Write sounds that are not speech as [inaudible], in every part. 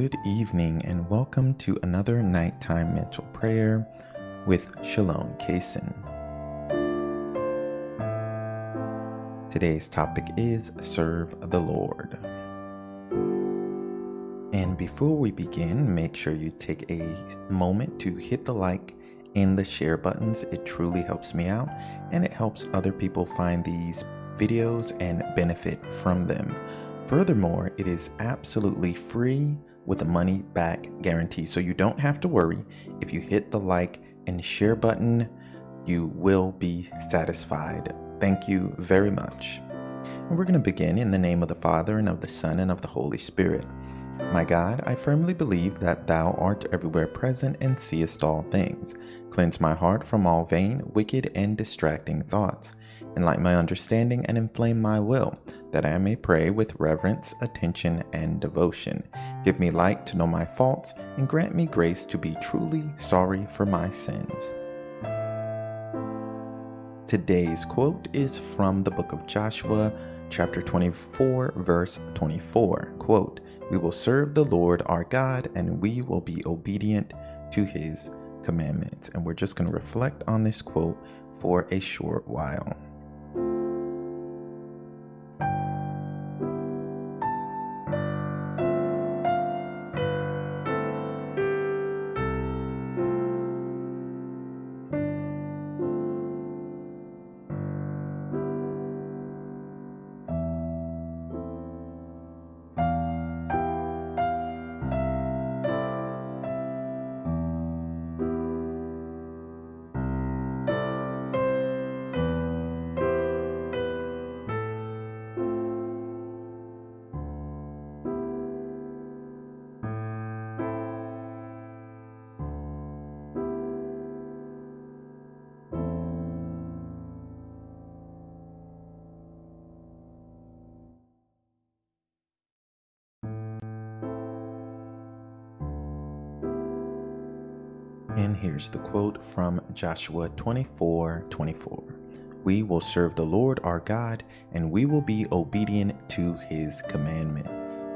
good evening, and welcome to another nighttime mental prayer with Shalom Kaysen. Today's topic is Serve the Lord. And before we begin, make sure you take a moment to hit the like and the share buttons. It truly helps me out and it helps other people find these videos and benefit from them. Furthermore, it is absolutely free with a money back guarantee. So you don't have to worry. If you hit the like and share button, you will be satisfied. Thank you very much. And we're going to begin in the name of the Father, and of the Son, and of the Holy Spirit. My God, I firmly believe that Thou art everywhere present and seest all things. Cleanse my heart from all vain, wicked, and distracting thoughts. Enlighten my understanding and inflame my will, that I may pray with reverence, attention, and devotion. Give me light to know my faults, and grant me grace to be truly sorry for my sins. Today's quote is from the book of Joshua, chapter 24, verse 24. Quote, We will serve the Lord our God, and we will be obedient to his commandments. And we're just going to reflect on this quote for a short while. And here's the quote from Joshua 24 24. We will serve the Lord our God, and we will be obedient to his commandments.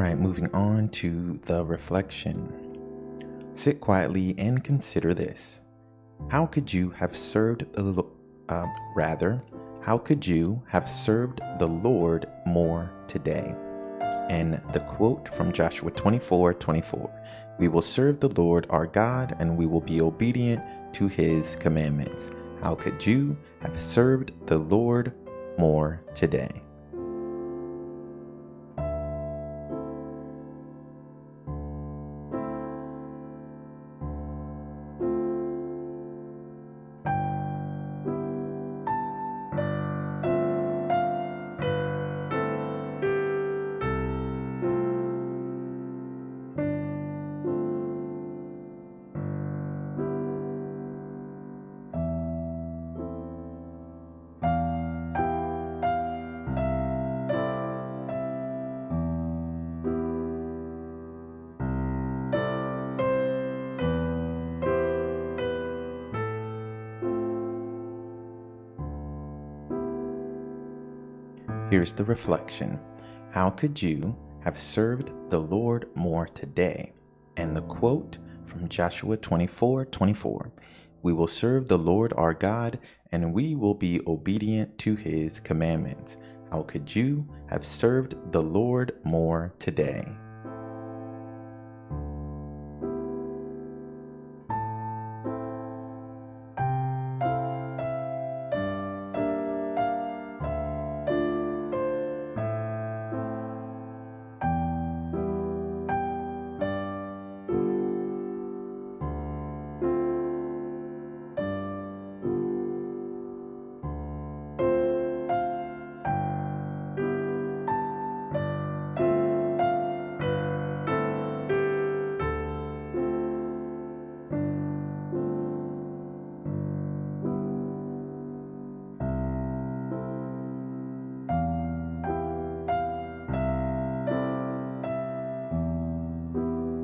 Right, moving on to the reflection. Sit quietly and consider this. How could you have served the uh, rather, how could you have served the Lord more today? And the quote from Joshua 24 24 We will serve the Lord our God and we will be obedient to his commandments. How could you have served the Lord more today? Here's the reflection How could you have served the Lord more today? And the quote from Joshua 24 24 We will serve the Lord our God, and we will be obedient to his commandments. How could you have served the Lord more today?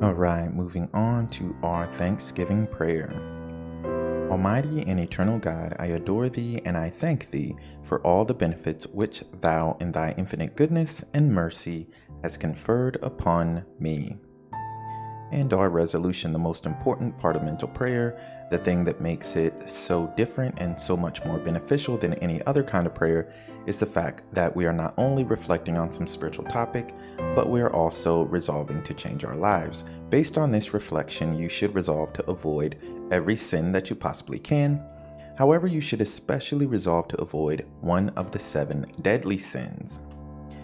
All right, moving on to our Thanksgiving prayer. Almighty and eternal God, I adore thee and I thank thee for all the benefits which thou in thy infinite goodness and mercy has conferred upon me and our resolution, the most important part of mental prayer, the thing that makes it so different and so much more beneficial than any other kind of prayer, is the fact that we are not only reflecting on some spiritual topic, but we are also resolving to change our lives. Based on this reflection, you should resolve to avoid every sin that you possibly can. However, you should especially resolve to avoid one of the seven deadly sins.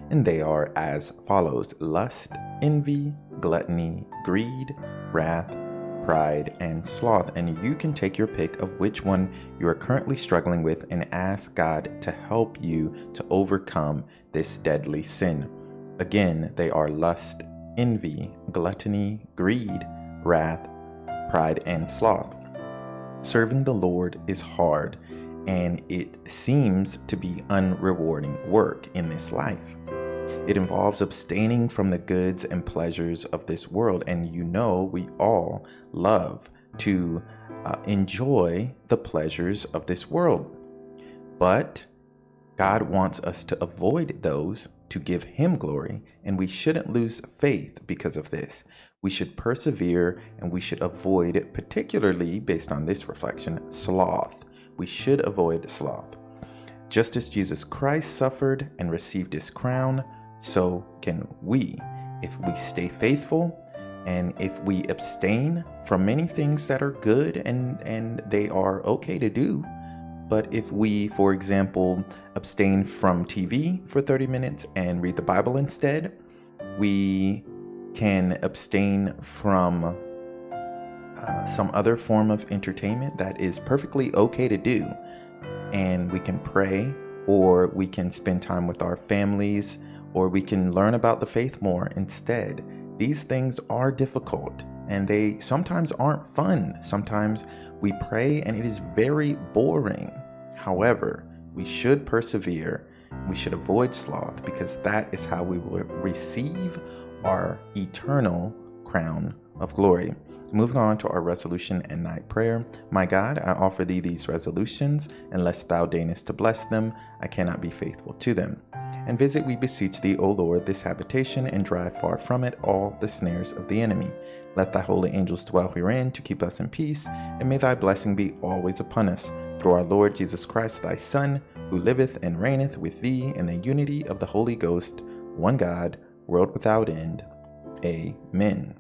And they are as follows lust, envy, gluttony, greed, wrath, pride, and sloth. And you can take your pick of which one you are currently struggling with and ask God to help you to overcome this deadly sin. Again, they are lust, envy, gluttony, greed, wrath, pride, and sloth. Serving the Lord is hard and it seems to be unrewarding work in this life. It involves abstaining from the goods and pleasures of this world. And you know, we all love to uh, enjoy the pleasures of this world. But God wants us to avoid those to give Him glory, and we shouldn't lose faith because of this. We should persevere and we should avoid, particularly based on this reflection, sloth. We should avoid sloth. Just as Jesus Christ suffered and received his crown, so can we. If we stay faithful and if we abstain from many things that are good and, and they are okay to do, but if we, for example, abstain from TV for 30 minutes and read the Bible instead, we can abstain from uh, some other form of entertainment that is perfectly okay to do. And we can pray or we can spend time with our families or we can learn about the faith more instead. These things are difficult and they sometimes aren't fun. Sometimes we pray and it is very boring. However, we should persevere. We should avoid sloth because that is how we will receive our eternal crown of glory. Moving on to our resolution and night prayer. My God, I offer thee these resolutions. Unless thou deignest to bless them, I cannot be faithful to them. And visit, we beseech thee, O Lord, this habitation, and drive far from it all the snares of the enemy. Let thy holy angels dwell herein to keep us in peace, and may thy blessing be always upon us. Through our Lord Jesus Christ, thy Son, who liveth and reigneth with thee in the unity of the Holy Ghost, one God, world without end. Amen.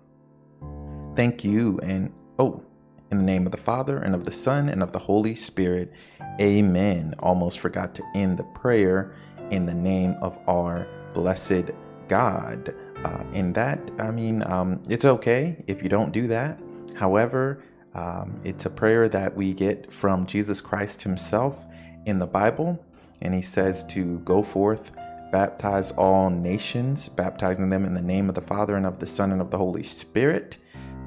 Thank you, and oh, in the name of the Father, and of the Son, and of the Holy Spirit. Amen. Almost forgot to end the prayer in the name of our blessed God. Uh, in that, I mean, um, it's okay if you don't do that. However, um, it's a prayer that we get from Jesus Christ Himself in the Bible. And He says to go forth, baptize all nations, baptizing them in the name of the Father and of the Son and of the Holy Spirit.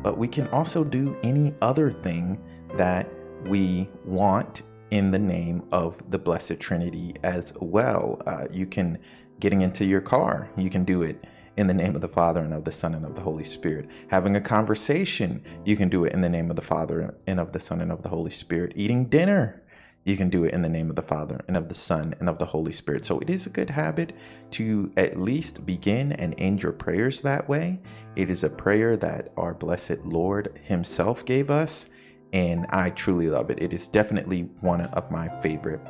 But we can also do any other thing that we want in the name of the Blessed Trinity as well. Uh, you can, getting into your car, you can do it in the name of the Father and of the Son and of the Holy Spirit. Having a conversation, you can do it in the name of the Father and of the Son and of the Holy Spirit. Eating dinner, you can do it in the name of the Father and of the Son and of the Holy Spirit. So it is a good habit to at least begin and end your prayers that way. It is a prayer that our blessed Lord Himself gave us and I truly love it. It is definitely one of my favorite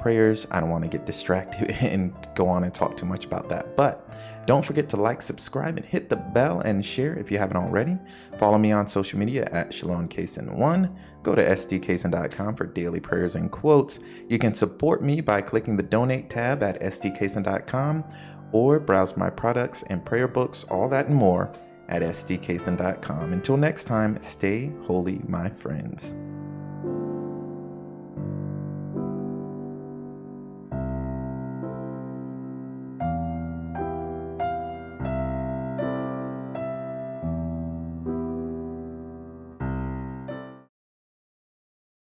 prayers. I don't want to get distracted [laughs] and go on and talk too much about that. But don't forget to like, subscribe, and hit the bell and share if you haven't already. Follow me on social media at Shalom Kaysen1. Go to sdkaysen.com for daily prayers and quotes. You can support me by clicking the donate tab at sdkaysen.com or browse my products and prayer books, all that and more at sdkaysen.com. Until next time, stay holy, my friends.